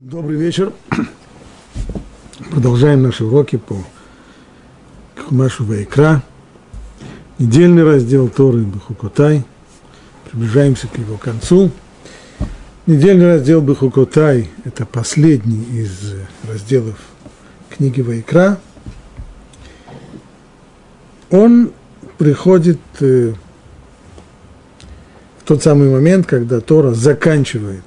Добрый вечер. Продолжаем наши уроки по Хумашу Вайкра. Недельный раздел Торы Бахукотай. Приближаемся к его концу. Недельный раздел Бахукотай – это последний из разделов книги Вайкра. Он приходит э, в тот самый момент, когда Тора заканчивает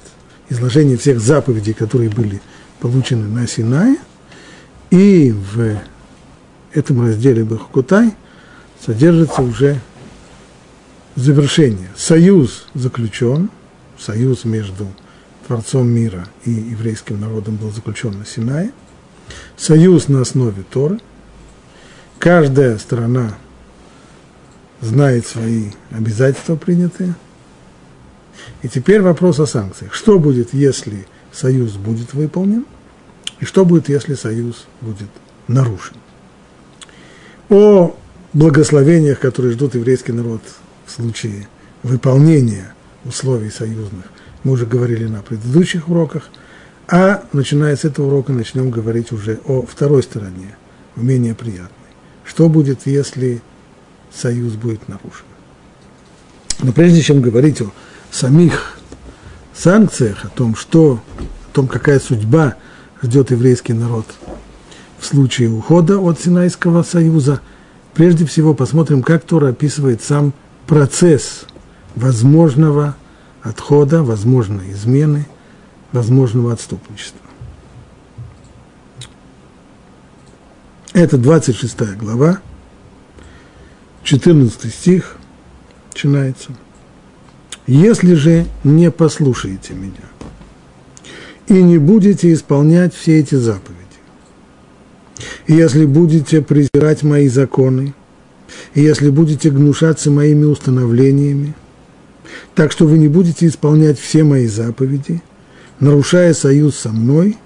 изложение всех заповедей, которые были получены на Синае, и в этом разделе Бахукутай содержится уже завершение. Союз заключен, союз между Творцом мира и еврейским народом был заключен на Синае, союз на основе Торы, каждая сторона знает свои обязательства принятые – и теперь вопрос о санкциях. Что будет, если союз будет выполнен, и что будет, если союз будет нарушен? О благословениях, которые ждут еврейский народ в случае выполнения условий союзных, мы уже говорили на предыдущих уроках, а начиная с этого урока начнем говорить уже о второй стороне, менее приятной. Что будет, если союз будет нарушен? Но прежде чем говорить о самих санкциях, о том, что, о том, какая судьба ждет еврейский народ в случае ухода от Синайского союза, прежде всего посмотрим, как Тора описывает сам процесс возможного отхода, возможной измены, возможного отступничества. Это 26 глава, 14 стих начинается – если же не послушаете меня и не будете исполнять все эти заповеди, если будете презирать мои законы, если будете гнушаться моими установлениями, так что вы не будете исполнять все мои заповеди, нарушая союз со мной,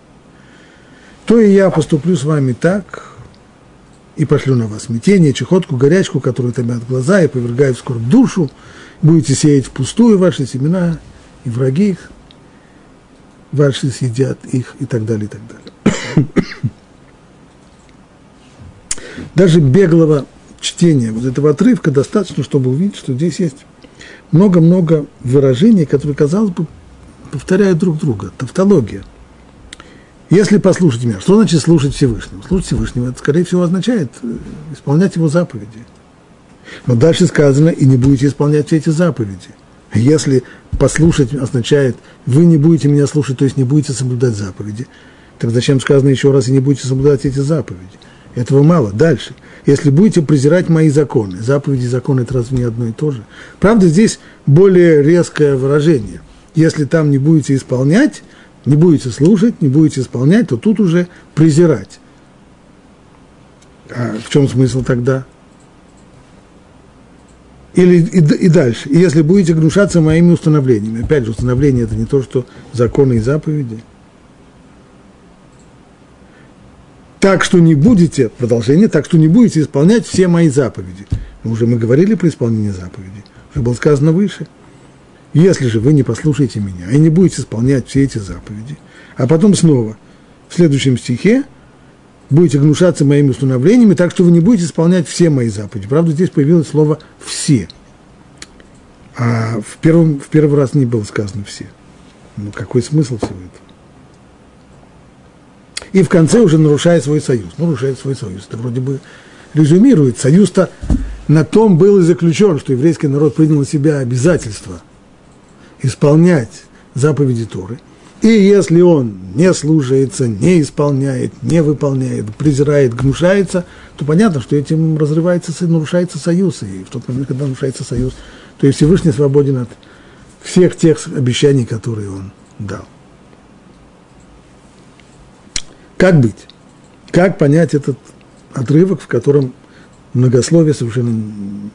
то и я поступлю с вами так, и пошлю на вас смятение, чехотку, горячку, которую томят глаза и повергают скорбь душу, будете сеять впустую ваши семена, и враги их ваши съедят их, и так далее, и так далее. Даже беглого чтения вот этого отрывка достаточно, чтобы увидеть, что здесь есть много-много выражений, которые, казалось бы, повторяют друг друга. Тавтология. Если послушать меня, что значит слушать Всевышнего? Слушать Всевышнего, это, скорее всего, означает э, исполнять его заповеди – но дальше сказано, и не будете исполнять все эти заповеди. Если послушать означает, вы не будете меня слушать, то есть не будете соблюдать заповеди, так зачем сказано еще раз, и не будете соблюдать эти заповеди? Этого мало. Дальше. Если будете презирать мои законы, заповеди и законы – это разве не одно и то же? Правда, здесь более резкое выражение. Если там не будете исполнять, не будете слушать, не будете исполнять, то тут уже презирать. А в чем смысл тогда? Или и, и дальше. И если будете гнушаться моими установлениями. Опять же, установление это не то, что законы и заповеди. Так что не будете, продолжение, так что не будете исполнять все мои заповеди. Но уже мы говорили про исполнение заповедей. Уже было сказано выше. Если же вы не послушаете меня и не будете исполнять все эти заповеди, а потом снова в следующем стихе будете гнушаться моими установлениями, так что вы не будете исполнять все мои заповеди. Правда, здесь появилось слово «все». А в, первом, в первый раз не было сказано «все». Ну, какой смысл всего этого? И в конце уже нарушает свой союз. Нарушает свой союз. Это вроде бы резюмирует. Союз-то на том был и заключен, что еврейский народ принял на себя обязательство исполнять заповеди Торы – и если он не слушается, не исполняет, не выполняет, презирает, гнушается, то понятно, что этим разрывается, нарушается союз. И в тот момент, когда нарушается союз, то и Всевышний свободен от всех тех обещаний, которые он дал. Как быть? Как понять этот отрывок, в котором многословие совершенно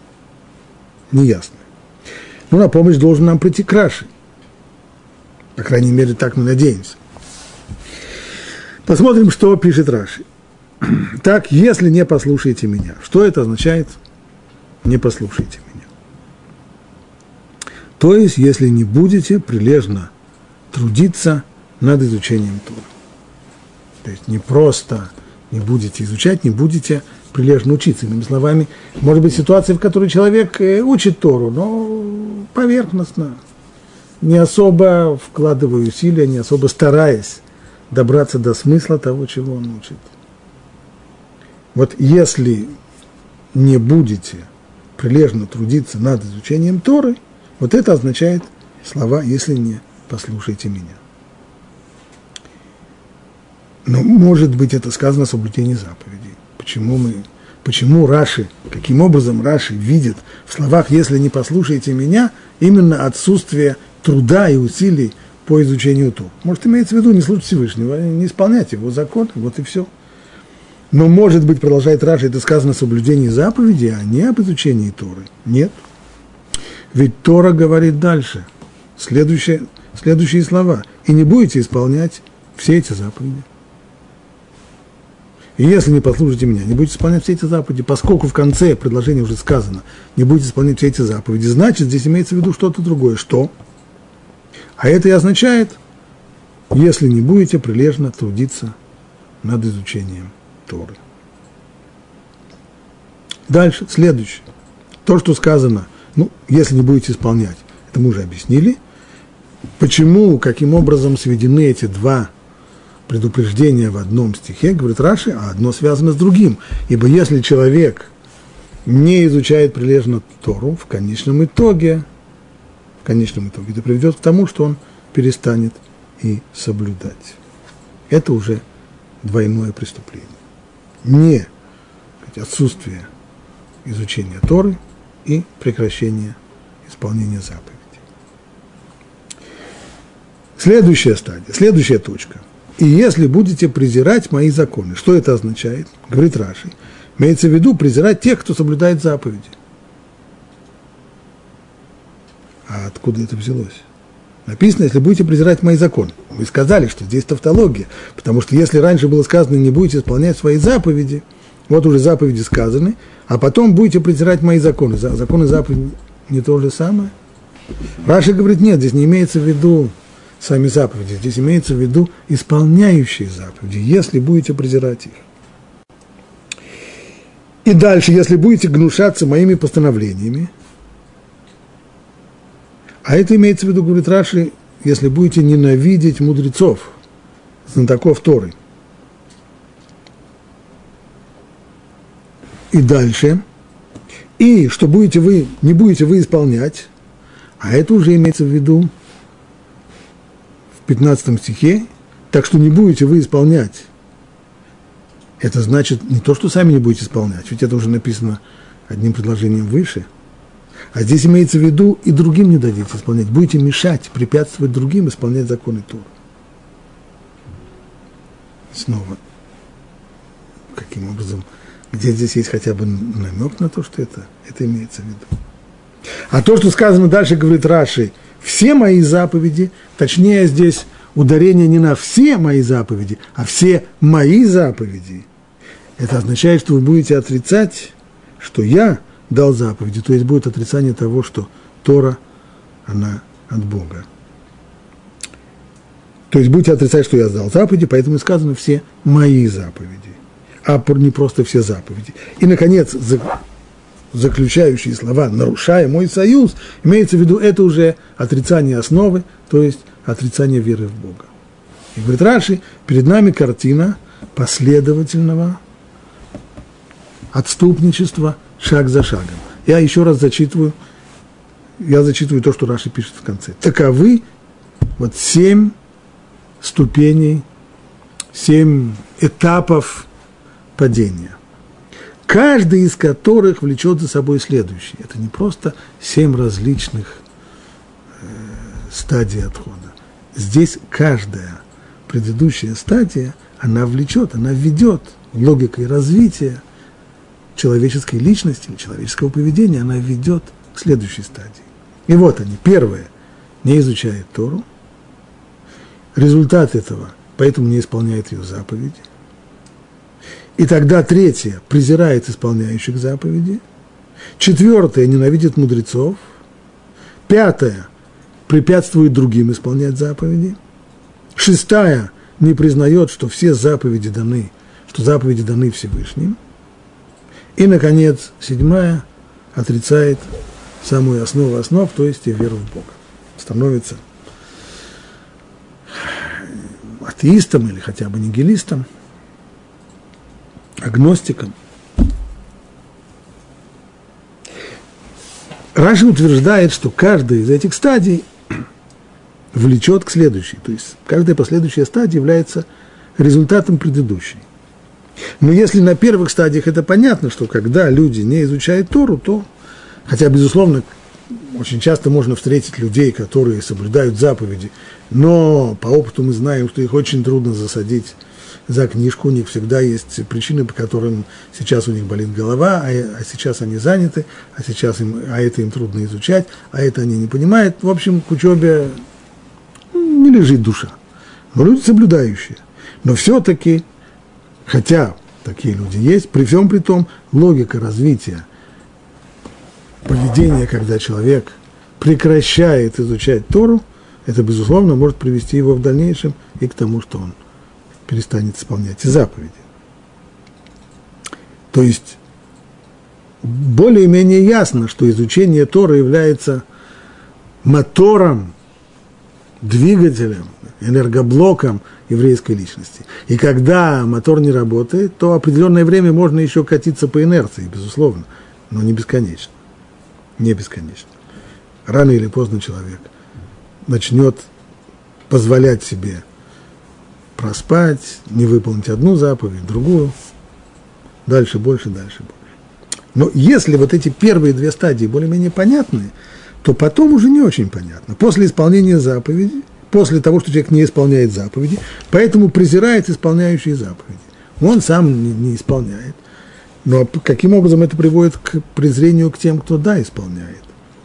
неясно? Ну, на помощь должен нам прийти Краши – по крайней мере, так мы надеемся. Посмотрим, что пишет Раши. Так, если не послушаете меня, что это означает? Не послушайте меня. То есть, если не будете прилежно трудиться над изучением Торы. То есть не просто не будете изучать, не будете прилежно учиться. Иными словами, может быть ситуация, в которой человек э, учит Тору, но поверхностно, не особо вкладывая усилия, не особо стараясь добраться до смысла того, чего он учит. Вот если не будете прилежно трудиться над изучением Торы, вот это означает слова «если не послушайте меня». Но может быть это сказано о соблюдении заповедей. Почему мы, почему Раши, каким образом Раши видит в словах «если не послушаете меня» именно отсутствие труда и усилий по изучению Ту. Может, имеется в виду не слушать Всевышнего, а не исполнять его закон, вот и все. Но, может быть, продолжает Раши, это сказано о соблюдении заповеди, а не об изучении Торы. Нет. Ведь Тора говорит дальше, следующие, следующие слова. И не будете исполнять все эти заповеди. И если не послушаете меня, не будете исполнять все эти заповеди, поскольку в конце предложения уже сказано, не будете исполнять все эти заповеди, значит, здесь имеется в виду что-то другое. Что? А это и означает, если не будете прилежно трудиться над изучением Торы. Дальше, следующее. То, что сказано, ну, если не будете исполнять, это мы уже объяснили. Почему, каким образом сведены эти два предупреждения в одном стихе, говорит Раши, а одно связано с другим. Ибо если человек не изучает прилежно Тору, в конечном итоге в конечном итоге это приведет к тому, что он перестанет и соблюдать. Это уже двойное преступление. Не отсутствие изучения Торы и прекращение исполнения заповедей. Следующая стадия, следующая точка. И если будете презирать мои законы, что это означает? Говорит Раши. Имеется в виду презирать тех, кто соблюдает заповеди. А откуда это взялось? Написано, если будете презирать мои законы. Вы сказали, что здесь тавтология, потому что если раньше было сказано, не будете исполнять свои заповеди, вот уже заповеди сказаны, а потом будете презирать мои законы. Законы заповеди не то же самое. Раша говорит, нет, здесь не имеется в виду сами заповеди, здесь имеется в виду исполняющие заповеди, если будете презирать их. И дальше, если будете гнушаться моими постановлениями, а это имеется в виду, говорит Раши, если будете ненавидеть мудрецов, знатоков Торы. И дальше. И что будете вы, не будете вы исполнять, а это уже имеется в виду 15 стихе, так что не будете вы исполнять. Это значит не то, что сами не будете исполнять, ведь это уже написано одним предложением выше – а здесь имеется в виду и другим не дадите исполнять. Будете мешать, препятствовать другим исполнять законы Тура. Снова. Каким образом? Где здесь есть хотя бы намек на то, что это, это имеется в виду? А то, что сказано дальше, говорит Раши, все мои заповеди, точнее здесь ударение не на все мои заповеди, а все мои заповеди. Это означает, что вы будете отрицать, что я дал заповеди, то есть будет отрицание того, что Тора, она от Бога. То есть будете отрицать, что я дал заповеди, поэтому и сказано все мои заповеди, а не просто все заповеди. И, наконец, заключающие слова «нарушая мой союз», имеется в виду, это уже отрицание основы, то есть отрицание веры в Бога. И говорит Раши, перед нами картина последовательного отступничества – шаг за шагом. Я еще раз зачитываю, я зачитываю то, что Раши пишет в конце. Таковы вот семь ступеней, семь этапов падения. Каждый из которых влечет за собой следующий. Это не просто семь различных э, стадий отхода. Здесь каждая предыдущая стадия, она влечет, она ведет логикой развития человеческой личности, человеческого поведения, она ведет к следующей стадии. И вот они. Первое – не изучает Тору. Результат этого – поэтому не исполняет ее заповеди. И тогда третье – презирает исполняющих заповеди. Четвертое – ненавидит мудрецов. Пятое – препятствует другим исполнять заповеди. Шестая не признает, что все заповеди даны, что заповеди даны Всевышним. И, наконец, седьмая отрицает самую основу основ, то есть и веру в Бога. Становится атеистом или хотя бы нигилистом, агностиком. Раши утверждает, что каждая из этих стадий влечет к следующей. То есть каждая последующая стадия является результатом предыдущей. Но если на первых стадиях это понятно, что когда люди не изучают Тору, то, хотя, безусловно, очень часто можно встретить людей, которые соблюдают заповеди, но по опыту мы знаем, что их очень трудно засадить за книжку, у них всегда есть причины, по которым сейчас у них болит голова, а, а сейчас они заняты, а сейчас им, а это им трудно изучать, а это они не понимают. В общем, к учебе не лежит душа. Но люди соблюдающие. Но все-таки, хотя такие люди есть, при всем при том, логика развития поведения, когда человек прекращает изучать Тору, это, безусловно, может привести его в дальнейшем и к тому, что он перестанет исполнять и заповеди. То есть более-менее ясно, что изучение Тора является мотором, двигателем, энергоблоком еврейской личности. И когда мотор не работает, то определенное время можно еще катиться по инерции, безусловно, но не бесконечно. Не бесконечно. Рано или поздно человек начнет позволять себе проспать, не выполнить одну заповедь, другую, дальше больше, дальше больше. Но если вот эти первые две стадии более-менее понятны, то потом уже не очень понятно. После исполнения заповеди, после того, что человек не исполняет заповеди, поэтому презирает исполняющие заповеди. Он сам не, не исполняет. Но каким образом это приводит к презрению к тем, кто да, исполняет?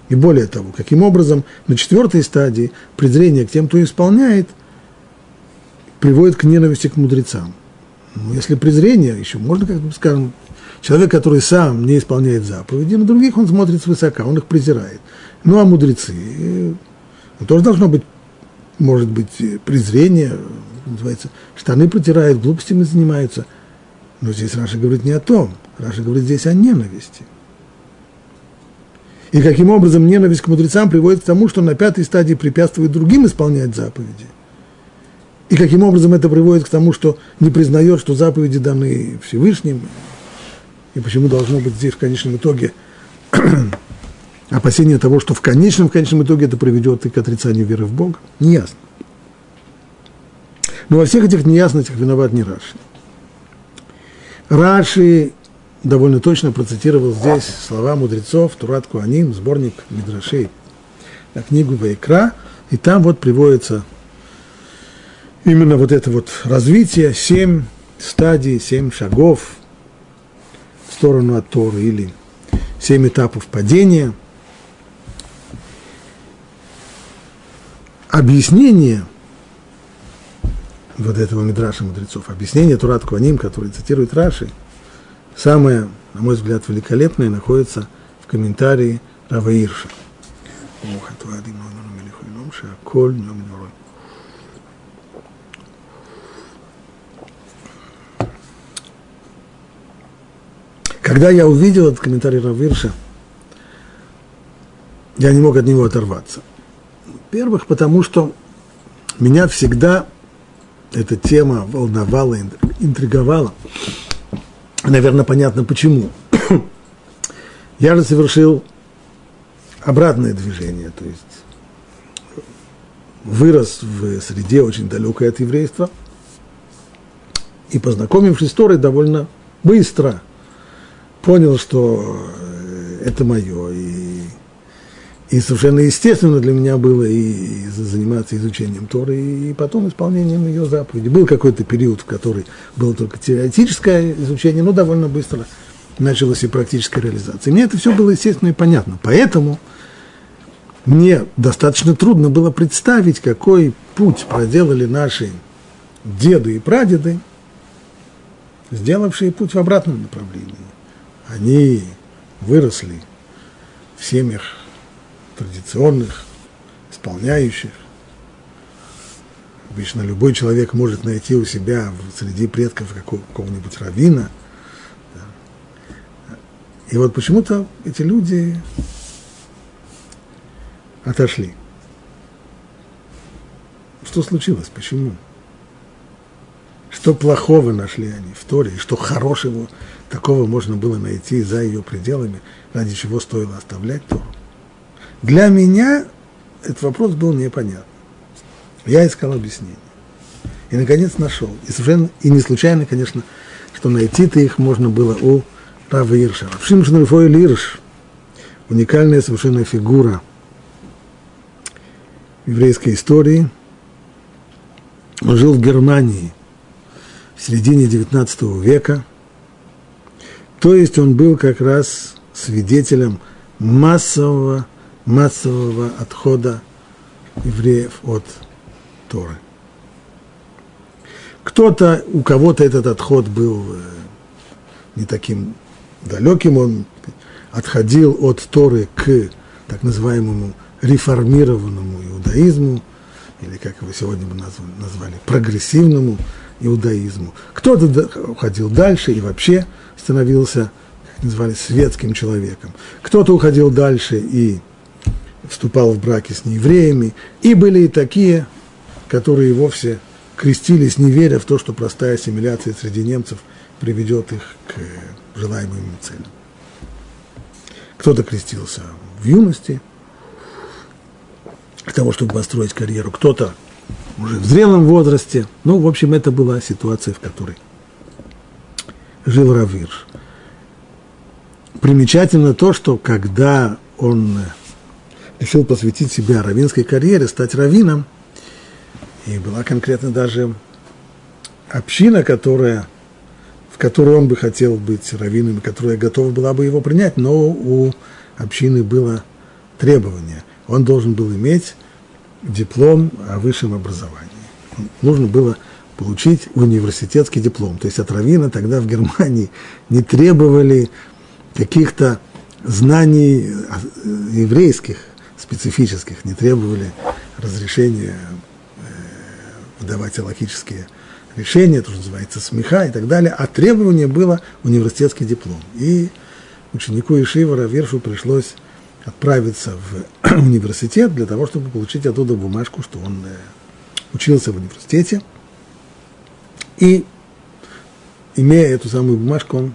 И более того, каким образом на четвертой стадии презрение к тем, кто исполняет – приводит к ненависти к мудрецам. Ну, если презрение, еще можно, как бы скажем, человек, который сам не исполняет заповеди, на других он смотрит свысока, он их презирает. Ну, а мудрецы, э, тоже должно быть, может быть, презрение, называется, штаны протирают, глупостями занимаются. Но здесь Раши говорит не о том, Раши говорит здесь о ненависти. И каким образом ненависть к мудрецам приводит к тому, что на пятой стадии препятствует другим исполнять заповеди. И каким образом это приводит к тому, что не признает, что заповеди даны Всевышним, и почему должно быть здесь в конечном итоге опасение того, что в конечном, в конечном итоге это приведет и к отрицанию веры в Бога, неясно. Но во всех этих неясностях виноват не Раши. Раши довольно точно процитировал здесь слова мудрецов, Турат Куаним, сборник Мидрашей, книгу Вайкра, и там вот приводится именно вот это вот развитие, семь стадий, семь шагов в сторону от Торы или семь этапов падения. Объяснение вот этого Мидраша мудрецов, объяснение Турат Куаним, который цитирует Раши, самое, на мой взгляд, великолепное, находится в комментарии Рава Ирша. Когда я увидел этот комментарий Равирша, я не мог от него оторваться. Во-первых, потому что меня всегда эта тема волновала, интриговала. Наверное, понятно почему. Я же совершил обратное движение, то есть вырос в среде очень далекой от еврейства и, познакомившись с Торой, довольно быстро – понял, что э, это мое. И, и совершенно естественно для меня было и, и заниматься изучением Торы, и, потом исполнением ее заповедей. Был какой-то период, в который было только теоретическое изучение, но довольно быстро началась и практическая реализация. Мне это все было естественно и понятно. Поэтому мне достаточно трудно было представить, какой путь проделали наши деды и прадеды, сделавшие путь в обратном направлении они выросли в семьях традиционных, исполняющих Обычно любой человек может найти у себя среди предков какого-нибудь равина. И вот почему-то эти люди отошли. Что случилось? Почему? Что плохого нашли они в Торе, и что хорошего такого можно было найти за ее пределами, ради чего стоило оставлять Тору? Для меня этот вопрос был непонятен. Я искал объяснение. И, наконец, нашел. И совершенно, и не случайно, конечно, что найти-то их можно было у Рава Ирша. Шимшин Рифоэль Ирш, уникальная совершенно фигура еврейской истории. Он жил в Германии в середине XIX века. То есть он был как раз свидетелем массового, массового отхода евреев от Торы. Кто-то, у кого-то этот отход был э, не таким далеким, он отходил от Торы к так называемому реформированному иудаизму, или как его сегодня бы назвали, прогрессивному иудаизму. Кто-то уходил дальше и вообще становился, как называли, светским человеком. Кто-то уходил дальше и вступал в браки с неевреями. И были и такие, которые вовсе крестились, не веря в то, что простая ассимиляция среди немцев приведет их к желаемым целям. Кто-то крестился в юности, к тому, чтобы построить карьеру, кто-то уже в зрелом возрасте. Ну, в общем, это была ситуация, в которой жил Равирш. Примечательно то, что когда он решил посвятить себя равинской карьере, стать раввином, и была конкретно даже община, которая, в которой он бы хотел быть раввином, которая готова была бы его принять, но у общины было требование. Он должен был иметь диплом о высшем образовании. Нужно было получить университетский диплом. То есть от равина тогда в Германии не требовали каких-то знаний еврейских, специфических, не требовали разрешения выдавать логические решения, это называется смеха и так далее, а требование было университетский диплом. И ученику Ишива Равершу пришлось отправиться в университет для того, чтобы получить оттуда бумажку, что он э, учился в университете. И, имея эту самую бумажку, он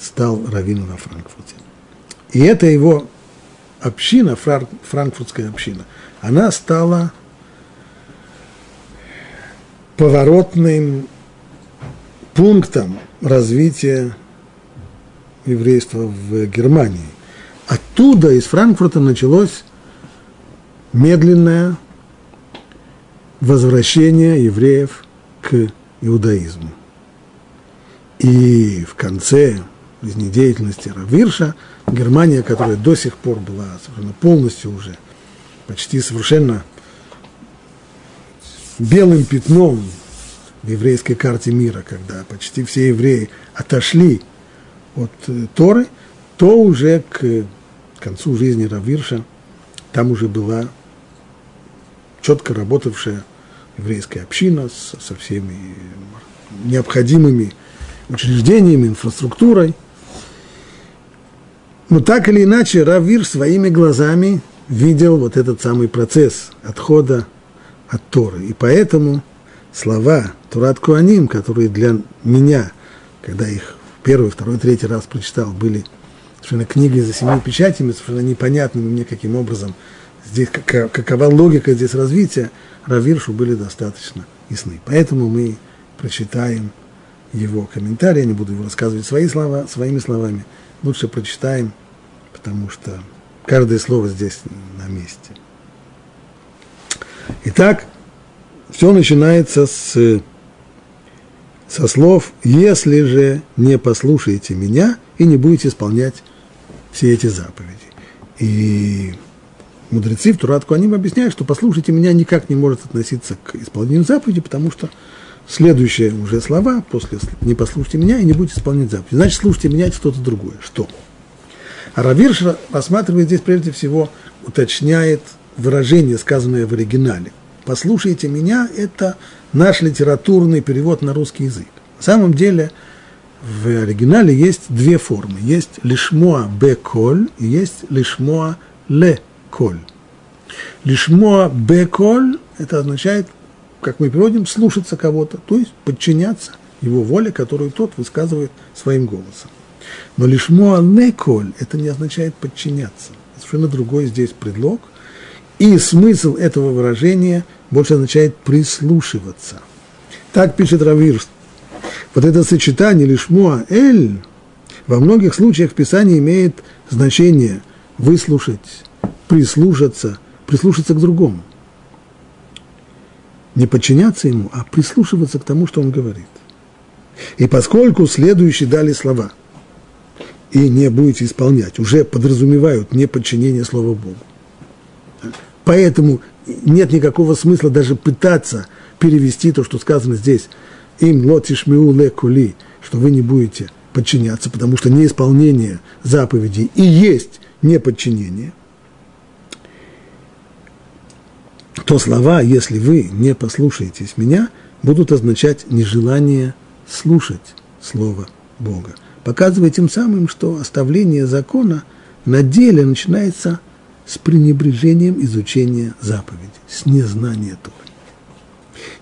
стал раввином на Франкфурте. И эта его община, франкфуртская община, она стала поворотным пунктом развития еврейства в Германии. Оттуда, из Франкфурта, началось медленное возвращение евреев к иудаизму. И в конце жизнедеятельности Равирша Германия, которая до сих пор была совершенно полностью уже, почти совершенно белым пятном в еврейской карте мира, когда почти все евреи отошли от э, Торы, то уже к концу жизни Равирша там уже была четко работавшая еврейская община со, всеми необходимыми учреждениями, инфраструктурой. Но так или иначе Равир своими глазами видел вот этот самый процесс отхода от Торы. И поэтому слова Турат Куаним, которые для меня, когда их первый, второй, третий раз прочитал, были совершенно книгой за семи печатями, совершенно непонятными мне каким образом, здесь какова логика здесь развития, Равиршу были достаточно ясны. Поэтому мы прочитаем его комментарий, я не буду его рассказывать свои слова, своими словами, лучше прочитаем, потому что каждое слово здесь на месте. Итак, все начинается с, со слов «если же не послушаете меня и не будете исполнять все эти заповеди». И мудрецы в Туратку, они объясняют, что «послушайте меня» никак не может относиться к исполнению заповеди, потому что следующие уже слова после «не послушайте меня и не будете исполнять заповеди». Значит, слушайте меня – что-то другое. Что? А Равирш рассматривает здесь прежде всего, уточняет – выражение, сказанное в оригинале. «послушайте меня» – это наш литературный перевод на русский язык. На самом деле в оригинале есть две формы. Есть лишмоа беколь и есть лишмоа ле коль. Лишмоа беколь – это означает, как мы переводим, слушаться кого-то, то есть подчиняться его воле, которую тот высказывает своим голосом. Но лишмоа ле коль – это не означает подчиняться. Совершенно другой здесь предлог. И смысл этого выражения больше означает прислушиваться. Так пишет Равирст вот это сочетание лишмуа эль во многих случаях в Писании имеет значение выслушать, прислушаться, прислушаться к другому. Не подчиняться ему, а прислушиваться к тому, что он говорит. И поскольку следующие дали слова и не будете исполнять, уже подразумевают неподчинение Слова Богу. Поэтому нет никакого смысла даже пытаться перевести то, что сказано здесь – им лотишмиу лекули, что вы не будете подчиняться, потому что неисполнение заповедей и есть неподчинение, то слова, если вы не послушаетесь меня, будут означать нежелание слушать Слово Бога. Показывая тем самым, что оставление закона на деле начинается с пренебрежением изучения заповедей, с незнания Торы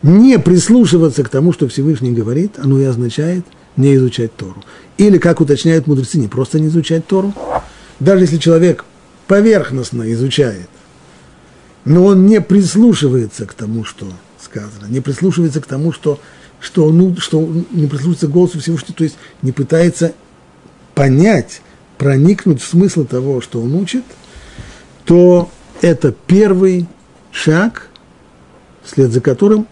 не прислушиваться к тому, что Всевышний говорит, оно и означает не изучать Тору. Или, как уточняют мудрецы, не просто не изучать Тору. Даже если человек поверхностно изучает, но он не прислушивается к тому, что сказано, не прислушивается к тому, что, что, ну, что не прислушивается к голосу Всевышнего, то есть не пытается понять, проникнуть в смысл того, что он учит, то это первый шаг, вслед за которым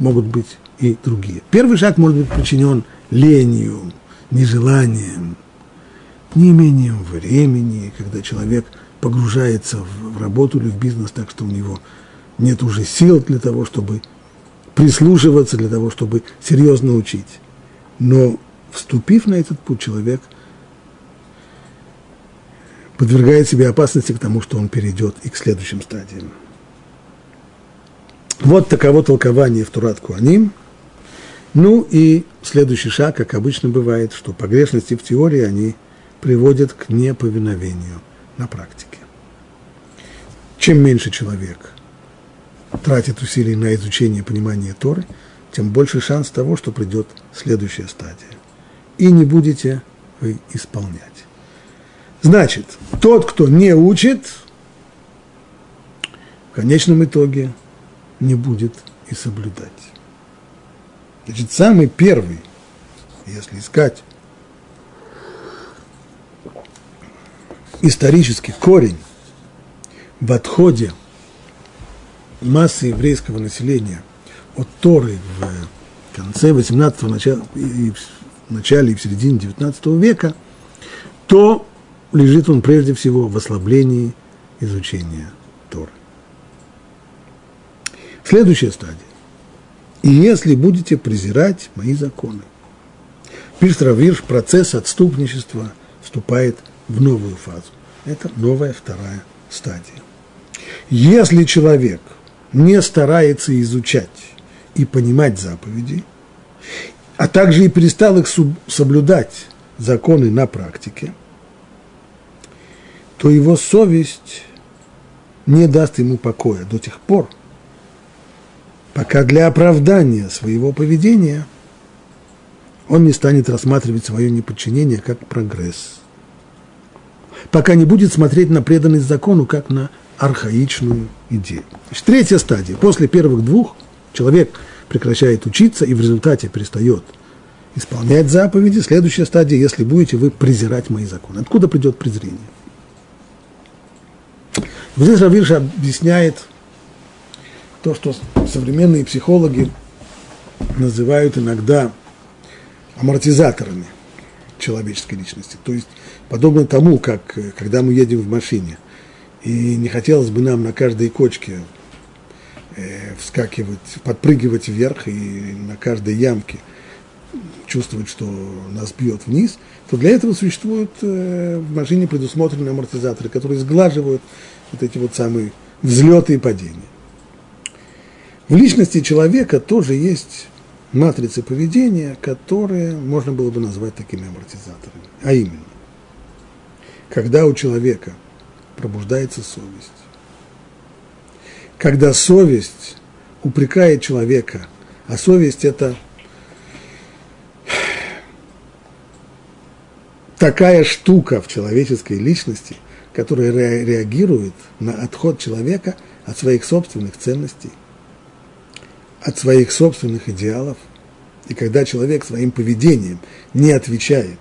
могут быть и другие. Первый шаг может быть причинен ленью, нежеланием, неимением времени, когда человек погружается в, работу или в бизнес так, что у него нет уже сил для того, чтобы прислушиваться, для того, чтобы серьезно учить. Но вступив на этот путь, человек подвергает себе опасности к тому, что он перейдет и к следующим стадиям. Вот таково толкование в Турат Куаним. Ну и следующий шаг, как обычно бывает, что погрешности в теории, они приводят к неповиновению на практике. Чем меньше человек тратит усилий на изучение понимания Торы, тем больше шанс того, что придет следующая стадия. И не будете вы исполнять. Значит, тот, кто не учит, в конечном итоге не будет и соблюдать. Значит, самый первый, если искать исторический корень в отходе массы еврейского населения от Торы в конце 18-го, начале, и в начале и в середине 19 века, то лежит он прежде всего в ослаблении изучения Торы. Следующая стадия. И если будете презирать мои законы. Пишет Равирш, процесс отступничества вступает в новую фазу. Это новая вторая стадия. Если человек не старается изучать и понимать заповеди, а также и перестал их соблюдать законы на практике, то его совесть не даст ему покоя до тех пор, пока для оправдания своего поведения он не станет рассматривать свое неподчинение как прогресс. Пока не будет смотреть на преданность закону как на архаичную идею. Значит, третья стадия. После первых двух человек прекращает учиться и в результате перестает исполнять заповеди. Следующая стадия, если будете вы презирать мои законы. Откуда придет презрение? Здесь Равирша объясняет то, что современные психологи называют иногда амортизаторами человеческой личности. То есть, подобно тому, как когда мы едем в машине, и не хотелось бы нам на каждой кочке э, вскакивать, подпрыгивать вверх и на каждой ямке чувствовать, что нас бьет вниз, то для этого существуют э, в машине предусмотренные амортизаторы, которые сглаживают вот эти вот самые взлеты и падения. В личности человека тоже есть матрицы поведения, которые можно было бы назвать такими амортизаторами. А именно, когда у человека пробуждается совесть, когда совесть упрекает человека, а совесть – это такая штука в человеческой личности, которая реагирует на отход человека от своих собственных ценностей, от своих собственных идеалов. И когда человек своим поведением не отвечает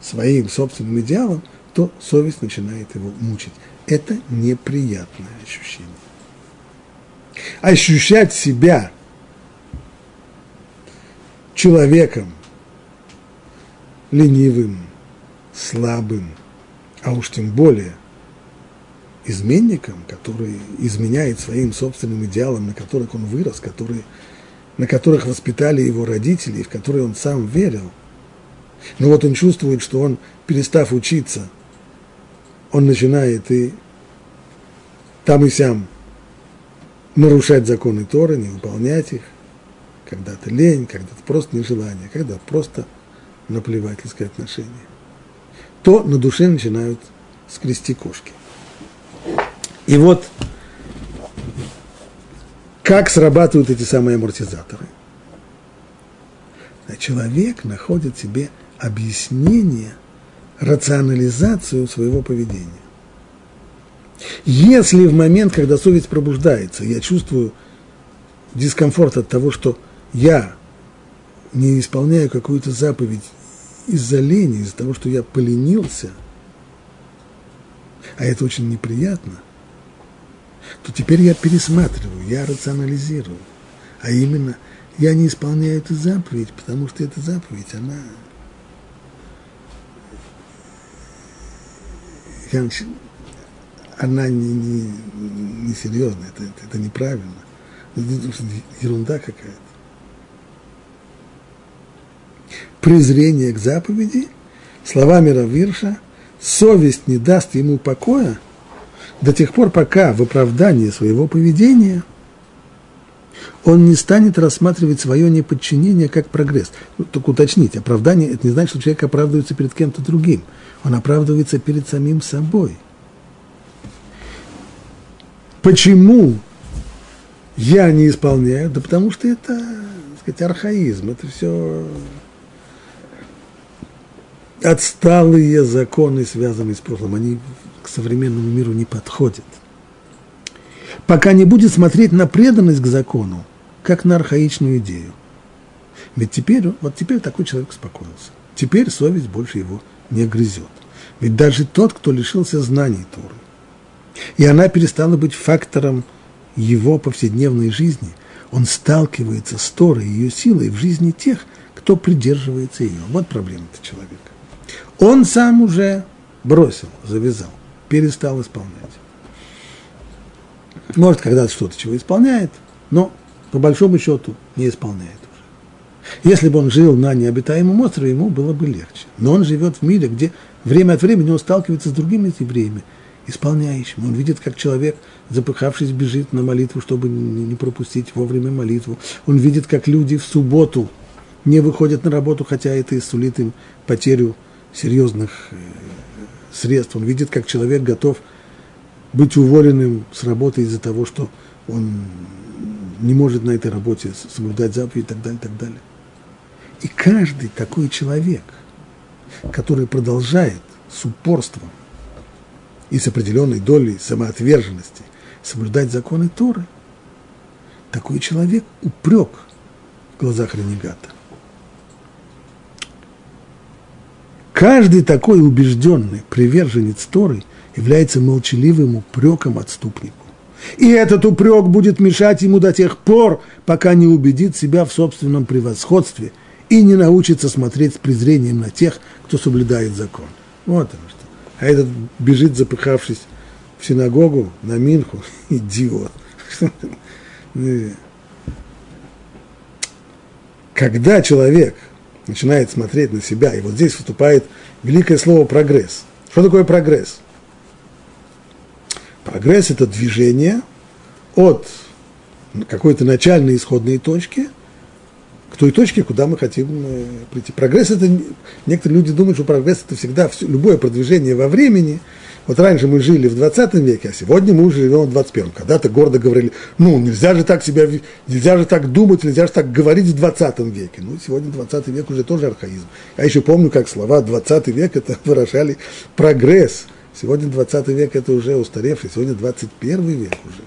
своим собственным идеалам, то совесть начинает его мучить. Это неприятное ощущение. Ощущать себя человеком ленивым, слабым, а уж тем более изменником, который изменяет своим собственным идеалам, на которых он вырос, которые, на которых воспитали его родители, в которые он сам верил. Но вот он чувствует, что он, перестав учиться, он начинает и там и сям нарушать законы Торы, не выполнять их, когда-то лень, когда-то просто нежелание, когда просто наплевательское отношение, то на душе начинают скрести кошки. И вот как срабатывают эти самые амортизаторы. Человек находит себе объяснение, рационализацию своего поведения. Если в момент, когда совесть пробуждается, я чувствую дискомфорт от того, что я не исполняю какую-то заповедь из-за лени, из-за того, что я поленился, а это очень неприятно, то теперь я пересматриваю, я рационализирую. А именно, я не исполняю эту заповедь, потому что эта заповедь, она... Она не, не, не серьезная, это, это, это неправильно. Ерунда какая-то. презрение к заповеди, словами Равирша, совесть не даст ему покоя до тех пор, пока в оправдании своего поведения он не станет рассматривать свое неподчинение как прогресс. Ну, только уточнить, оправдание – это не значит, что человек оправдывается перед кем-то другим. Он оправдывается перед самим собой. Почему я не исполняю? Да потому что это, так сказать, архаизм, это все отсталые законы, связанные с прошлым, они к современному миру не подходят. Пока не будет смотреть на преданность к закону, как на архаичную идею. Ведь теперь, вот теперь такой человек успокоился. Теперь совесть больше его не грызет. Ведь даже тот, кто лишился знаний Торы, и она перестала быть фактором его повседневной жизни, он сталкивается с Торой и ее силой в жизни тех, кто придерживается ее. Вот проблема-то человека. Он сам уже бросил, завязал, перестал исполнять. Может, когда-то что-то чего исполняет, но по большому счету не исполняет уже. Если бы он жил на необитаемом острове, ему было бы легче. Но он живет в мире, где время от времени он сталкивается с другими евреями, исполняющими. Он видит, как человек, запыхавшись, бежит на молитву, чтобы не пропустить вовремя молитву. Он видит, как люди в субботу не выходят на работу, хотя это и сулит им потерю серьезных э, средств. Он видит, как человек готов быть уволенным с работы из-за того, что он не может на этой работе соблюдать заповеди и так далее, и так далее. И каждый такой человек, который продолжает с упорством и с определенной долей самоотверженности соблюдать законы Торы, такой человек упрек в глазах ренегата. Каждый такой убежденный приверженец Торы является молчаливым упреком отступнику. И этот упрек будет мешать ему до тех пор, пока не убедит себя в собственном превосходстве и не научится смотреть с презрением на тех, кто соблюдает закон. Вот оно что. А этот бежит, запыхавшись в синагогу на Минху, идиот. Когда человек начинает смотреть на себя, и вот здесь выступает великое слово прогресс. Что такое прогресс? Прогресс – это движение от какой-то начальной исходной точки к той точке, куда мы хотим э, прийти. Прогресс это, некоторые люди думают, что прогресс это всегда, все, любое продвижение во времени. Вот раньше мы жили в 20 веке, а сегодня мы уже живем в 21. Когда-то гордо говорили, ну, нельзя же так себя, нельзя же так думать, нельзя же так говорить в 20 веке. Ну, сегодня 20 век уже тоже архаизм. Я еще помню, как слова 20 век это выражали прогресс. Сегодня 20 век это уже устаревший, сегодня 21 век уже.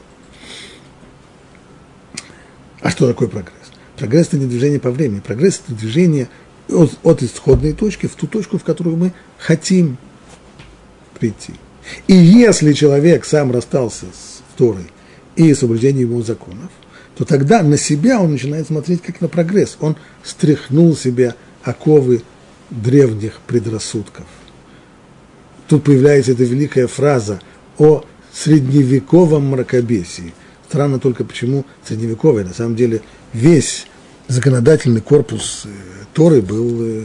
А что такое прогресс? Прогресс – это не движение по времени. Прогресс – это движение от, от исходной точки в ту точку, в которую мы хотим прийти. И если человек сам расстался с Торой и соблюдением его законов, то тогда на себя он начинает смотреть как на прогресс. Он стряхнул себя оковы древних предрассудков. Тут появляется эта великая фраза о средневековом мракобесии. Странно только почему средневековое. На самом деле весь законодательный корпус э, Торы был э,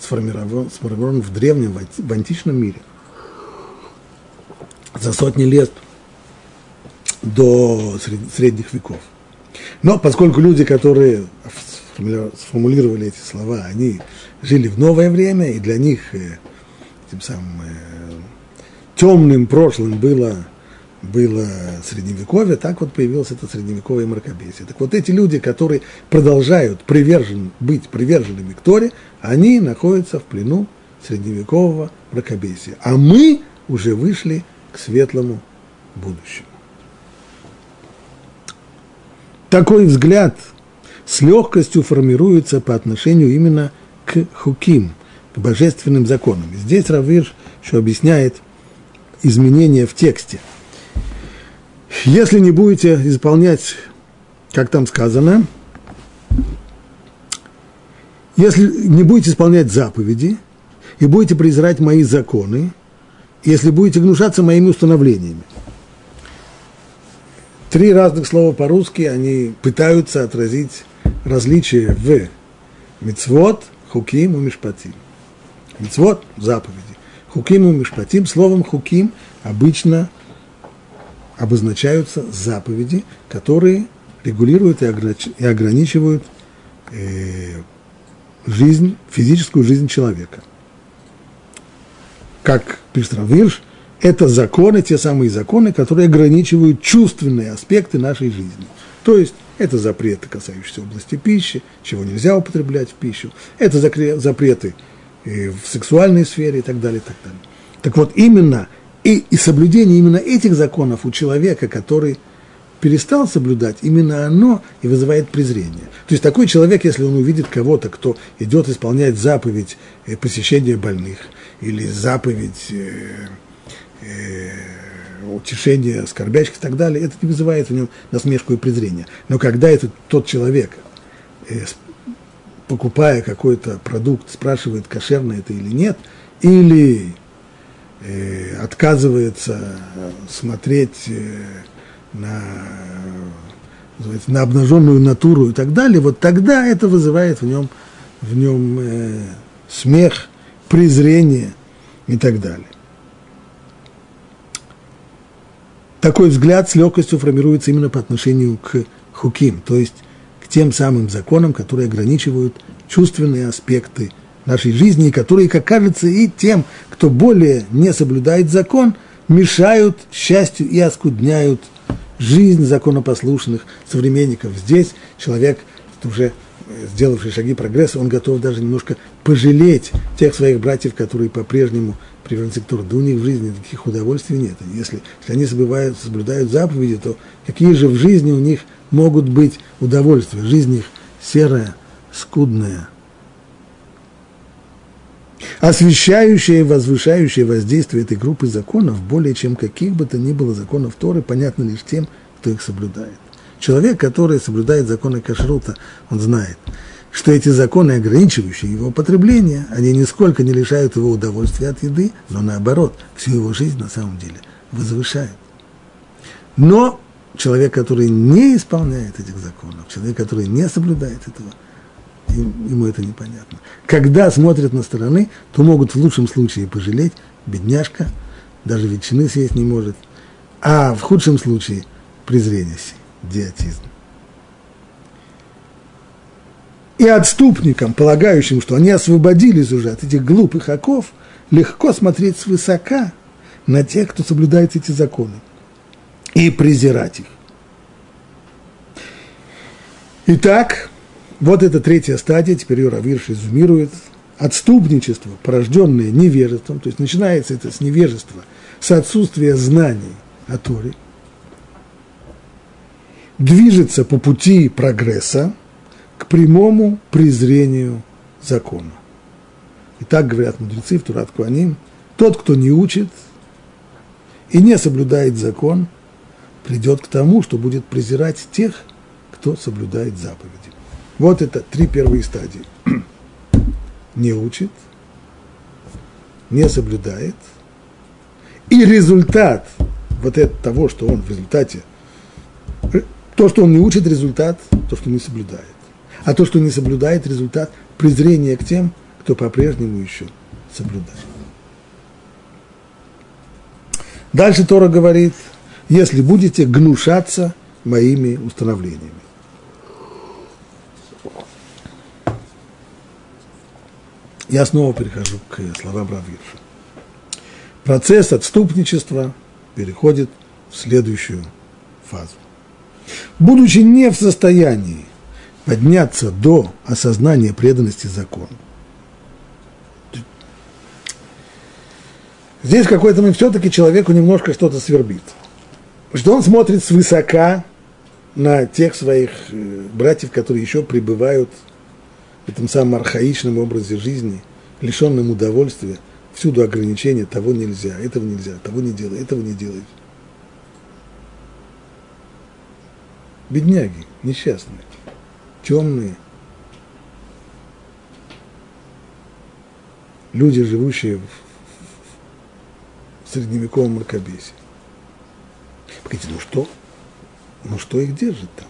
сформирован, сформирован в древнем, в античном мире. За сотни лет до средних веков. Но поскольку люди, которые сформулировали эти слова, они жили в новое время, и для них э, тем самым темным прошлым было было средневековье, так вот появилось это средневековое мракобесие. Так вот эти люди, которые продолжают привержен, быть приверженными к Торе, они находятся в плену средневекового мракобесия. А мы уже вышли к светлому будущему. Такой взгляд с легкостью формируется по отношению именно к хуким, к божественным законам. Здесь Равир еще объясняет изменения в тексте – если не будете исполнять, как там сказано, если не будете исполнять заповеди и будете презирать мои законы, если будете гнушаться моими установлениями. Три разных слова по-русски, они пытаются отразить различия в мицвод, хуким и мишпатим. Мицвод – заповеди. Хуким и мишпатим. Словом хуким обычно – обозначаются заповеди, которые регулируют и ограничивают э, жизнь, физическую жизнь человека. Как пишет Равирш, это законы, те самые законы, которые ограничивают чувственные аспекты нашей жизни. То есть это запреты, касающиеся области пищи, чего нельзя употреблять в пищу, это запреты э, в сексуальной сфере и так далее, и так далее. Так вот, именно и, и соблюдение именно этих законов у человека, который перестал соблюдать, именно оно и вызывает презрение. То есть такой человек, если он увидит кого-то, кто идет исполнять заповедь э, посещения больных или заповедь э, э, утешения скорбящих и так далее, это не вызывает в нем насмешку и презрение. Но когда этот, тот человек, э, покупая какой-то продукт, спрашивает, кошерно это или нет, или э, отказывается смотреть э, на, на обнаженную натуру и так далее, вот тогда это вызывает в нем, в нем э, смех, презрение и так далее. Такой взгляд с легкостью формируется именно по отношению к хуким, то есть тем самым законам, которые ограничивают чувственные аспекты нашей жизни, которые, как кажется, и тем, кто более не соблюдает закон, мешают счастью и оскудняют жизнь законопослушных современников. Здесь человек, уже сделавший шаги прогресса, он готов даже немножко пожалеть тех своих братьев, которые по-прежнему приверженцы к Тору. Да у них в жизни таких удовольствий нет. Если, если они соблюдают, соблюдают заповеди, то какие же в жизни у них могут быть удовольствия? Жизнь их серая, скудная, освещающее и возвышающее воздействие этой группы законов более чем каких бы то ни было законов Торы, понятно лишь тем, кто их соблюдает. Человек, который соблюдает законы кашрута, он знает, что эти законы, ограничивающие его потребление, они нисколько не лишают его удовольствия от еды, но наоборот, всю его жизнь на самом деле возвышают. Но человек, который не исполняет этих законов, человек, который не соблюдает этого, ему это непонятно. Когда смотрят на стороны, то могут в лучшем случае пожалеть, бедняжка, даже ветчины съесть не может, а в худшем случае презрение, идиотизм. И отступникам, полагающим, что они освободились уже от этих глупых оков, легко смотреть свысока на тех, кто соблюдает эти законы, и презирать их. Итак, вот эта третья стадия, теперь ее Равирш изумирует, отступничество, порожденное невежеством, то есть начинается это с невежества, с отсутствия знаний о Торе, движется по пути прогресса к прямому презрению закона. И так говорят мудрецы в Турат Куаним, тот, кто не учит и не соблюдает закон, придет к тому, что будет презирать тех, кто соблюдает заповеди. Вот это три первые стадии. Не учит, не соблюдает, и результат вот это, того, что он в результате, то, что он не учит, результат, то, что не соблюдает. А то, что не соблюдает, результат презрения к тем, кто по-прежнему еще соблюдает. Дальше Тора говорит, если будете гнушаться моими установлениями. Я снова перехожу к словам Равирша. Процесс отступничества переходит в следующую фазу. Будучи не в состоянии подняться до осознания преданности закону, Здесь какой-то момент все-таки человеку немножко что-то свербит. Что он смотрит свысока на тех своих э, братьев, которые еще пребывают в этом самом архаичном образе жизни, лишенном удовольствия, всюду ограничения, того нельзя, этого нельзя, того не делай, этого не делай. Бедняги, несчастные, темные, люди, живущие в средневековом мракобесии. Погодите, ну что? Ну что их держит там?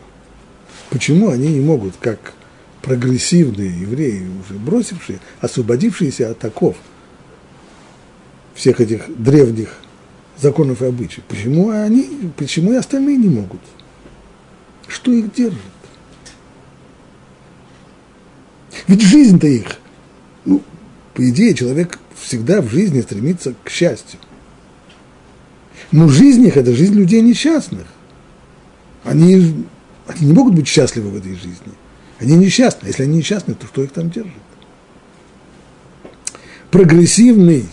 Почему они не могут, как прогрессивные евреи, уже бросившие, освободившиеся от оков всех этих древних законов и обычаев, почему они, почему и остальные не могут? Что их держит? Ведь жизнь-то их, ну, по идее, человек всегда в жизни стремится к счастью. Но жизнь их – это жизнь людей несчастных. Они, они не могут быть счастливы в этой жизни. Они несчастны. Если они несчастны, то что их там держит? Прогрессивный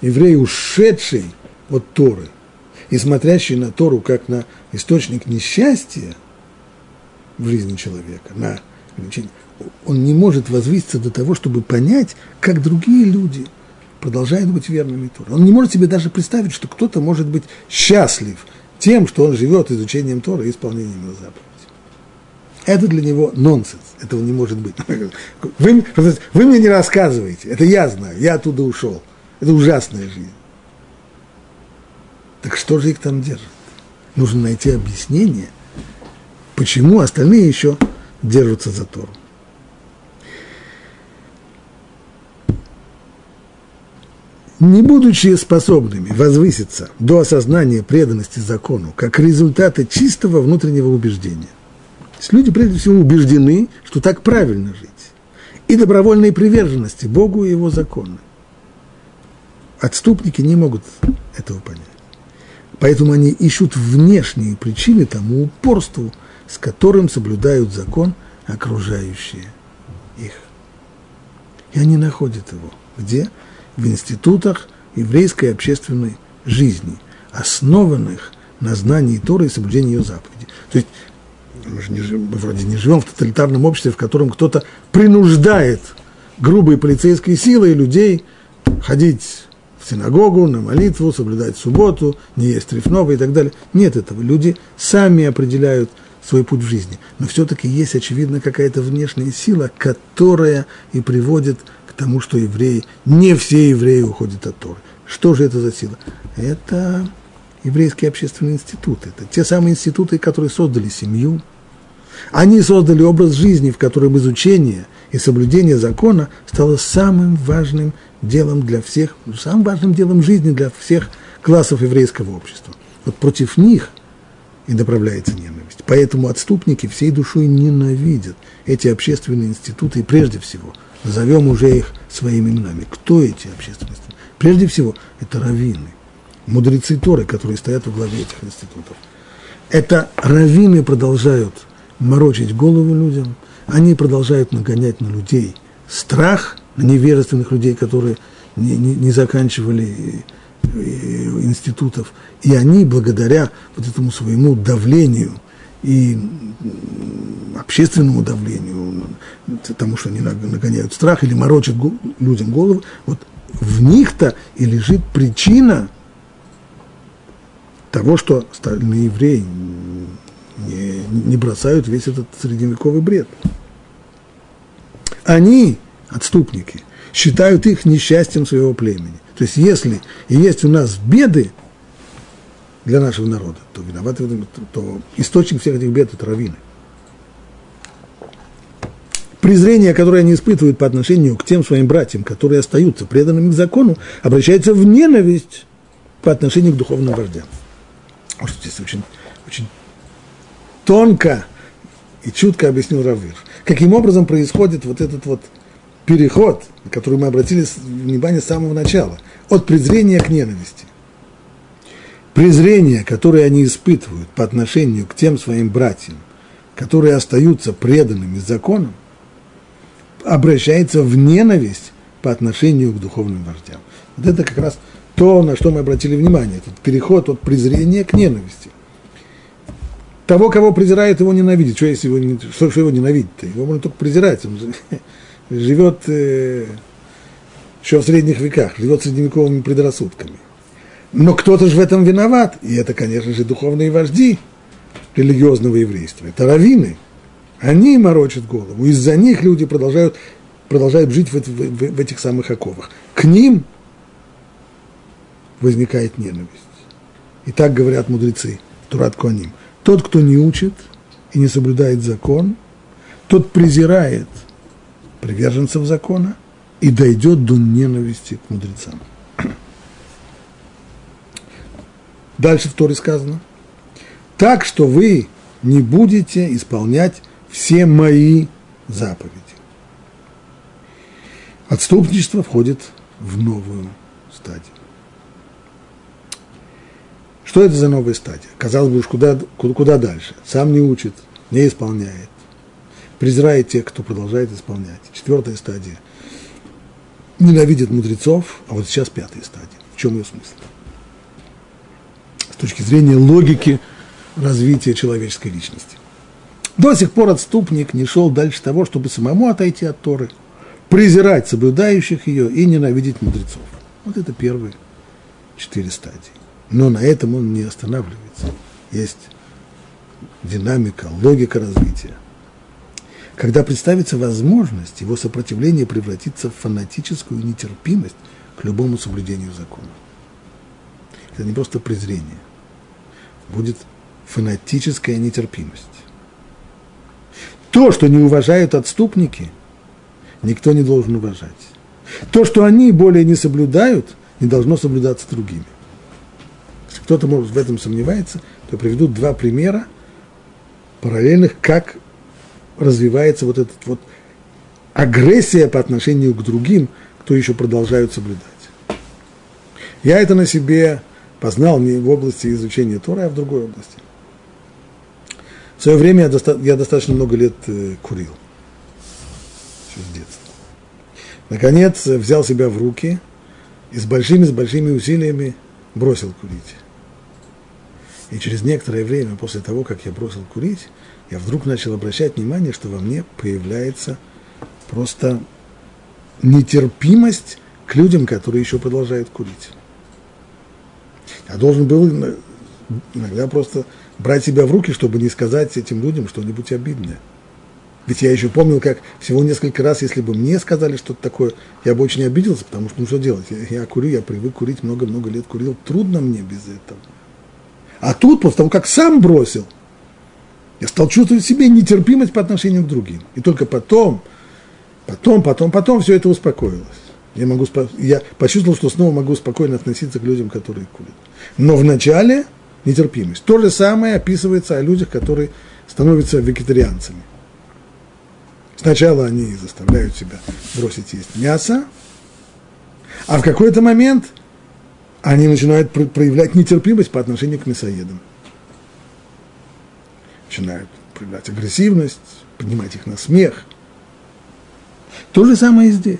еврей, ушедший от Торы и смотрящий на Тору как на источник несчастья в жизни человека, на он не может возвыситься до того, чтобы понять, как другие люди – продолжает быть верными Торе. Он не может себе даже представить, что кто-то может быть счастлив тем, что он живет изучением Тора и исполнением его заповедей. Это для него нонсенс, этого не может быть. Вы, вы мне не рассказываете, это я знаю, я оттуда ушел. Это ужасная жизнь. Так что же их там держит? Нужно найти объяснение, почему остальные еще держатся за Тору. Не будучи способными возвыситься до осознания преданности закону как результата чистого внутреннего убеждения. То есть люди прежде всего убеждены, что так правильно жить, и добровольной приверженности Богу и Его закону. Отступники не могут этого понять. Поэтому они ищут внешние причины тому упорству, с которым соблюдают закон окружающие их. И они находят его. Где? В институтах еврейской общественной жизни, основанных на знании Торы и соблюдении ее заповедей. То есть мы же не мы вроде не живем в тоталитарном обществе, в котором кто-то принуждает грубые полицейские силы и людей ходить в синагогу, на молитву, соблюдать субботу, не есть трефного и так далее. Нет этого. Люди сами определяют свой путь в жизни. Но все-таки есть, очевидно, какая-то внешняя сила, которая и приводит тому, что евреи, не все евреи уходят от Торы. Что же это за сила? Это еврейские общественные институты. Это те самые институты, которые создали семью. Они создали образ жизни, в котором изучение и соблюдение закона стало самым важным делом для всех, самым важным делом жизни для всех классов еврейского общества. Вот против них и направляется ненависть. Поэтому отступники всей душой ненавидят эти общественные институты, и прежде всего, назовем уже их своими именами. Кто эти общественные институты? Прежде всего, это раввины, мудрецы Торы, которые стоят во главе этих институтов. Это раввины продолжают морочить голову людям, они продолжают нагонять на людей страх, на невежественных людей, которые не, не, не заканчивали э, институтов. И они, благодаря вот этому своему давлению и общественному давлению, тому, что они нагоняют страх или морочат людям голову, вот в них-то и лежит причина того, что остальные евреи не, не бросают весь этот средневековый бред. Они, отступники, считают их несчастьем своего племени. То есть, если и есть у нас беды для нашего народа, то виноваты в то источник всех этих бед – это раввины. Презрение, которое они испытывают по отношению к тем своим братьям, которые остаются преданными к закону, обращается в ненависть по отношению к духовным вождям. Вот здесь очень, очень тонко и чутко объяснил Равир. Каким образом происходит вот этот вот переход, на который мы обратили внимание с самого начала, от презрения к ненависти. Презрение, которое они испытывают по отношению к тем своим братьям, которые остаются преданными законам, обращается в ненависть по отношению к духовным вождям. Вот это как раз то, на что мы обратили внимание, этот переход от презрения к ненависти. Того, кого презирает, его ненавидит. Что, если его, что, что его ненавидит-то? Его можно только презирать. Он живет э, еще в средних веках, живет средневековыми предрассудками. Но кто-то же в этом виноват, и это, конечно же, духовные вожди религиозного еврейства, это раввины. Они морочат голову, из-за них люди продолжают, продолжают жить в, в, в, этих самых оковах. К ним возникает ненависть. И так говорят мудрецы, Турат Куаним. Тот, кто не учит и не соблюдает закон, тот презирает приверженцев закона и дойдет до ненависти к мудрецам. Дальше в Торе сказано, так что вы не будете исполнять все мои заповеди. Отступничество входит в новую стадию. Что это за новая стадия? Казалось бы, уж куда, куда дальше? Сам не учит, не исполняет презирает тех, кто продолжает исполнять. Четвертая стадия. Ненавидит мудрецов, а вот сейчас пятая стадия. В чем ее смысл? С точки зрения логики развития человеческой личности. До сих пор отступник не шел дальше того, чтобы самому отойти от Торы, презирать соблюдающих ее и ненавидеть мудрецов. Вот это первые четыре стадии. Но на этом он не останавливается. Есть динамика, логика развития – когда представится возможность, его сопротивление превратится в фанатическую нетерпимость к любому соблюдению закона. Это не просто презрение, будет фанатическая нетерпимость. То, что не уважают отступники, никто не должен уважать. То, что они более не соблюдают, не должно соблюдаться другими. Если кто-то может в этом сомневается, то приведут два примера параллельных, как развивается вот эта вот агрессия по отношению к другим, кто еще продолжают соблюдать. Я это на себе познал не в области изучения Тора, а в другой области. В свое время я, доста- я достаточно много лет э, курил. Еще с детства. Наконец взял себя в руки и с большими, с большими усилиями бросил курить. И через некоторое время после того, как я бросил курить, я вдруг начал обращать внимание, что во мне появляется просто нетерпимость к людям, которые еще продолжают курить. Я должен был иногда просто брать себя в руки, чтобы не сказать этим людям что-нибудь обидное. Ведь я еще помнил, как всего несколько раз, если бы мне сказали что-то такое, я бы очень обиделся, потому что ну что делать? Я, я курю, я привык курить, много-много лет курил, трудно мне без этого. А тут, после того, как сам бросил – я стал чувствовать в себе нетерпимость по отношению к другим. И только потом, потом, потом, потом все это успокоилось. Я, могу, я почувствовал, что снова могу спокойно относиться к людям, которые курят. Но вначале нетерпимость. То же самое описывается о людях, которые становятся вегетарианцами. Сначала они заставляют себя бросить есть мясо, а в какой-то момент они начинают проявлять нетерпимость по отношению к мясоедам. Начинают проявлять агрессивность, поднимать их на смех. То же самое и здесь.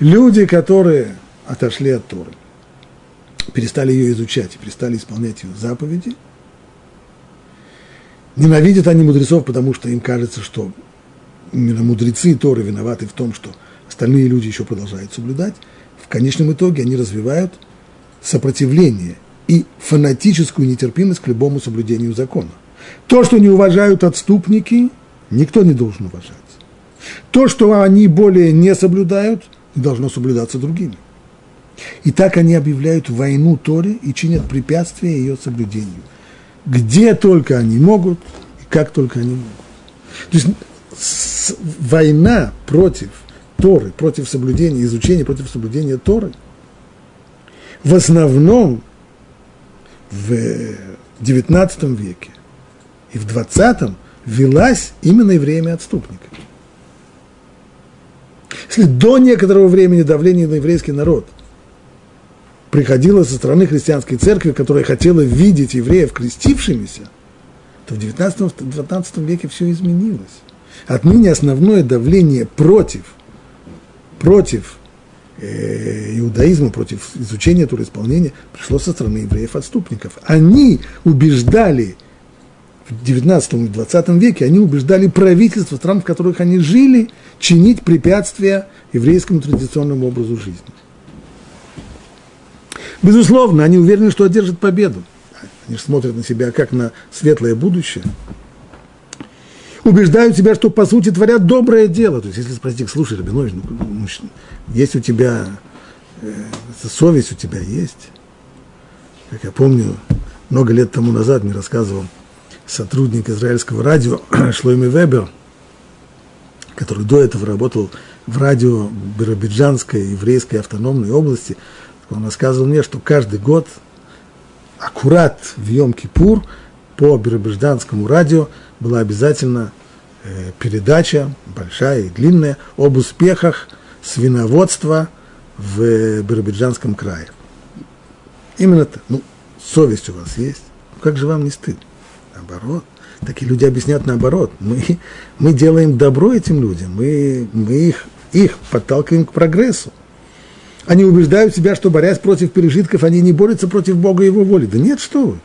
Люди, которые отошли от Торы, перестали ее изучать и перестали исполнять ее заповеди, ненавидят они мудрецов, потому что им кажется, что именно мудрецы Торы виноваты в том, что остальные люди еще продолжают соблюдать, в конечном итоге они развивают сопротивление и фанатическую нетерпимость к любому соблюдению закона. То, что не уважают отступники, никто не должен уважать. То, что они более не соблюдают, должно соблюдаться другими. И так они объявляют войну Торе и чинят препятствия ее соблюдению. Где только они могут и как только они могут. То есть война против Торы, против соблюдения, изучения против соблюдения Торы, в основном в XIX веке и в XX велась именно и время отступников. Если до некоторого времени давление на еврейский народ приходило со стороны христианской церкви, которая хотела видеть евреев крестившимися, то в XIX-XIX веке все изменилось. Отныне основное давление против, против э, иудаизма, против изучения туроисполнения пришло со стороны евреев-отступников. Они убеждали в 19 и 20 веке, они убеждали правительства стран, в которых они жили, чинить препятствия еврейскому традиционному образу жизни. Безусловно, они уверены, что одержат победу. Они же смотрят на себя как на светлое будущее – убеждают себя, что по сути творят доброе дело. То есть, если спросить, слушай, Рабинович, ну, ну есть у тебя, э, совесть у тебя есть. Как я помню, много лет тому назад мне рассказывал сотрудник израильского радио Шлойми Вебер, который до этого работал в радио Биробиджанской еврейской автономной области, он рассказывал мне, что каждый год, аккурат в Йом-Кипур, по биробиджанскому радио была обязательно э, передача, большая и длинная, об успехах свиноводства в Биробиджанском крае. Именно так. Ну, совесть у вас есть. Как же вам не стыд? Наоборот. Такие люди объяснят наоборот. Мы, мы делаем добро этим людям, мы, мы их, их подталкиваем к прогрессу. Они убеждают себя, что борясь против пережитков, они не борются против Бога и Его воли. Да нет, что вы.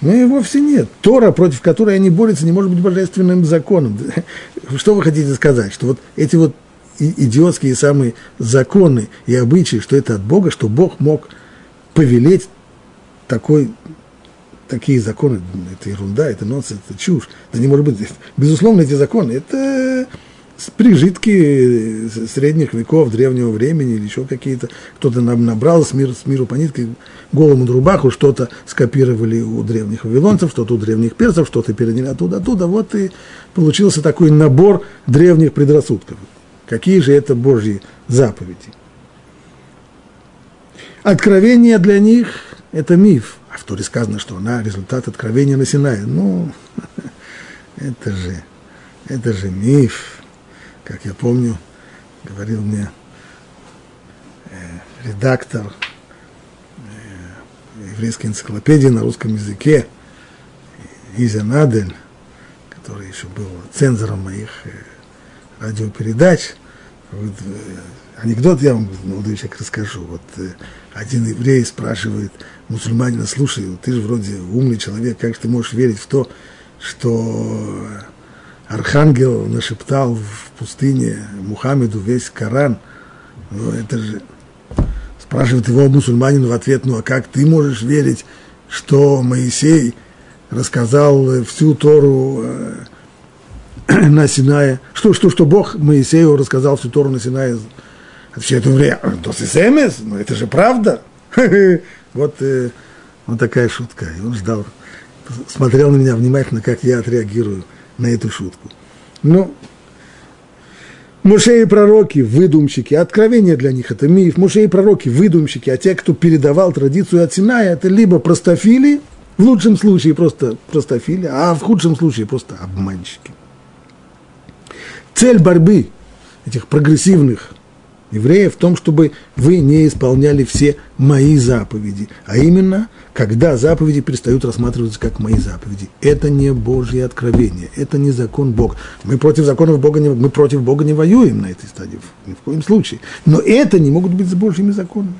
Ну и вовсе нет. Тора, против которой они борются, не может быть божественным законом. Что вы хотите сказать? Что вот эти вот идиотские самые законы и обычаи, что это от Бога, что Бог мог повелеть такой, такие законы, это ерунда, это нонсенс, это чушь. Да не может быть. Безусловно, эти законы, это прижитки средних веков, древнего времени или еще какие-то. Кто-то набрал с, мир, с миру по нитке голому рубаху, что-то скопировали у древних вавилонцев, что-то у древних персов, что-то переняли оттуда, оттуда. Вот и получился такой набор древних предрассудков. Какие же это Божьи заповеди? Откровение для них – это миф. А в Торе сказано, что она результат откровения на Синае. Ну, это же, это же миф как я помню, говорил мне э, редактор э, еврейской энциклопедии на русском языке Изя Надель, который еще был цензором моих э, радиопередач. Вот, анекдот я вам, молодой человек, расскажу. Вот один еврей спрашивает мусульманина, слушай, ты же вроде умный человек, как же ты можешь верить в то, что архангел нашептал в пустыне Мухаммеду весь Коран. Ну, это же спрашивает его мусульманин в ответ, ну а как ты можешь верить, что Моисей рассказал всю Тору э, на Синае, что, что, что Бог Моисею рассказал всю Тору на Синае. Отвечает еврей, то ну это же правда. Вот, э, вот такая шутка. И он ждал, смотрел на меня внимательно, как я отреагирую на эту шутку. Ну, Муше и пророки – выдумщики, откровение для них – это миф. Муше и пророки – выдумщики, а те, кто передавал традицию от Синая, это либо простофили, В лучшем случае просто простофили, а в худшем случае просто обманщики. Цель борьбы этих прогрессивных евреев в том, чтобы вы не исполняли все мои заповеди, а именно, когда заповеди перестают рассматриваться как мои заповеди. Это не Божье откровение, это не закон Бога. Мы против законов Бога не, мы против Бога не воюем на этой стадии, ни в коем случае. Но это не могут быть с Божьими законами.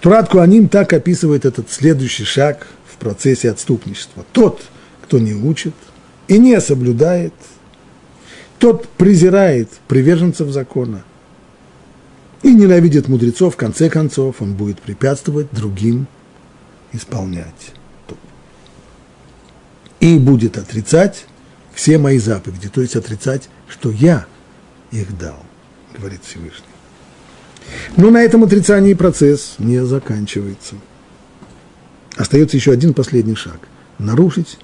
Турат Куаним так описывает этот следующий шаг в процессе отступничества. Тот, кто не учит и не соблюдает, тот презирает приверженцев закона и ненавидит мудрецов, в конце концов он будет препятствовать другим исполнять. И будет отрицать все мои заповеди, то есть отрицать, что я их дал, говорит Всевышний. Но на этом отрицании процесс не заканчивается. Остается еще один последний шаг – нарушить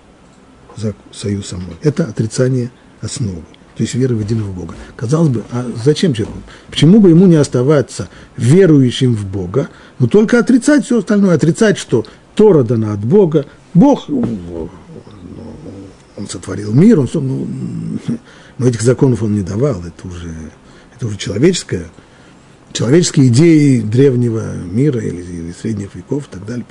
союз со мной. Это отрицание основы, то есть веры в единого Бога. Казалось бы, а зачем человеку? Почему бы ему не оставаться верующим в Бога, но только отрицать все остальное, отрицать, что Тора дана от Бога, Бог, ну, он сотворил мир, он, ну, но этих законов он не давал, это уже, это уже человеческое – человеческие идеи древнего мира или, или средних веков и так далее.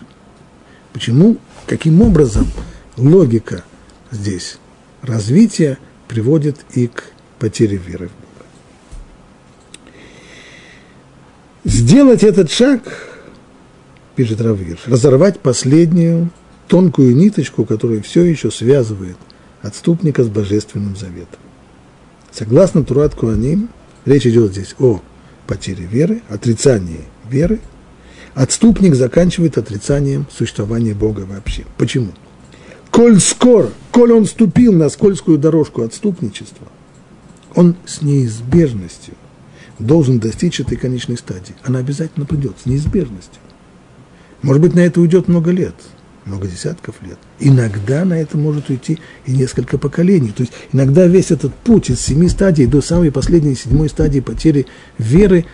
Почему, каким образом логика здесь развития приводит и к потере веры в Бога. Сделать этот шаг, пишет Равир, разорвать последнюю тонкую ниточку, которая все еще связывает отступника с Божественным Заветом. Согласно Турат Куаним, речь идет здесь о потере веры, отрицание веры, отступник заканчивает отрицанием существования Бога вообще. Почему? Коль скоро, коль он ступил на скользкую дорожку отступничества, он с неизбежностью должен достичь этой конечной стадии. Она обязательно придет с неизбежностью. Может быть, на это уйдет много лет – много десятков лет. Иногда на это может уйти и несколько поколений. То есть иногда весь этот путь из семи стадий до самой последней седьмой стадии потери веры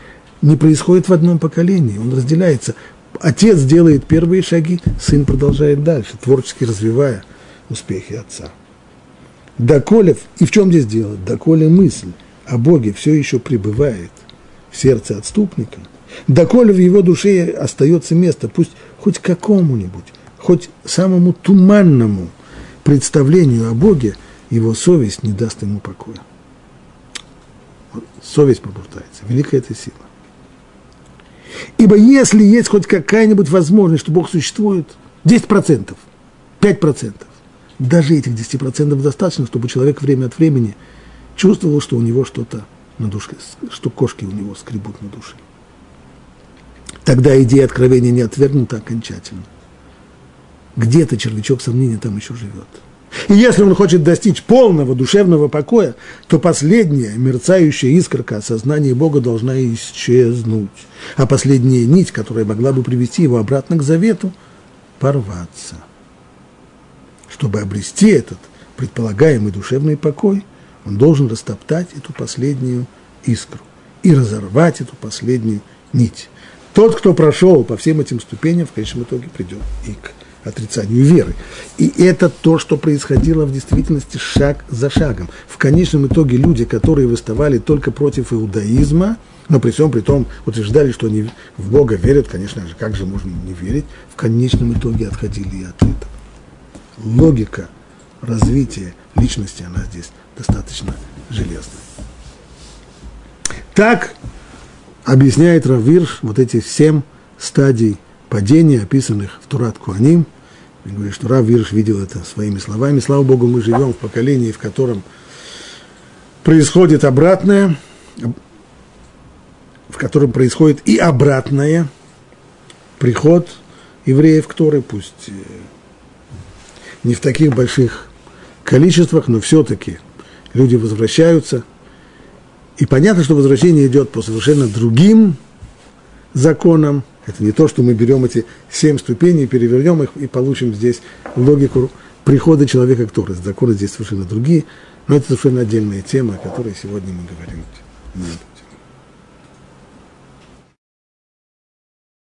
не происходит в одном поколении. Он разделяется. Отец делает первые шаги, сын продолжает дальше, творчески развивая успехи отца. Доколе, и в чем здесь дело? Доколе мысль о Боге все еще пребывает в сердце отступника, доколе в его душе остается место, пусть хоть какому-нибудь хоть самому туманному представлению о Боге, его совесть не даст ему покоя. Совесть пробуждается, великая эта сила. Ибо если есть хоть какая-нибудь возможность, что Бог существует, 10%, 5%, даже этих 10% достаточно, чтобы человек время от времени чувствовал, что у него что-то на душе, что кошки у него скребут на душе. Тогда идея откровения не отвергнута окончательно – где-то червячок сомнения там еще живет. И если он хочет достичь полного душевного покоя, то последняя мерцающая искорка осознания Бога должна исчезнуть. А последняя нить, которая могла бы привести его обратно к завету, порваться. Чтобы обрести этот предполагаемый душевный покой, он должен растоптать эту последнюю искру и разорвать эту последнюю нить. Тот, кто прошел по всем этим ступеням, в конечном итоге придет и к отрицанию веры. И это то, что происходило в действительности шаг за шагом. В конечном итоге люди, которые выставали только против иудаизма, но при всем при том утверждали, что они в Бога верят, конечно же, как же можно не верить, в конечном итоге отходили и от этого. Логика развития личности, она здесь достаточно железная. Так объясняет Равирш вот эти семь стадий падений, описанных в Турат Куаним. Он говорит, что Рав Вирш видел это своими словами. Слава Богу, мы живем в поколении, в котором происходит обратное, в котором происходит и обратное, приход евреев к Торе, пусть э, не в таких больших количествах, но все-таки люди возвращаются. И понятно, что возвращение идет по совершенно другим законам, это не то, что мы берем эти семь ступеней, перевернем их и получим здесь логику прихода человека к Торы. Законы здесь совершенно другие, но это совершенно отдельная тема, о которой сегодня мы говорим.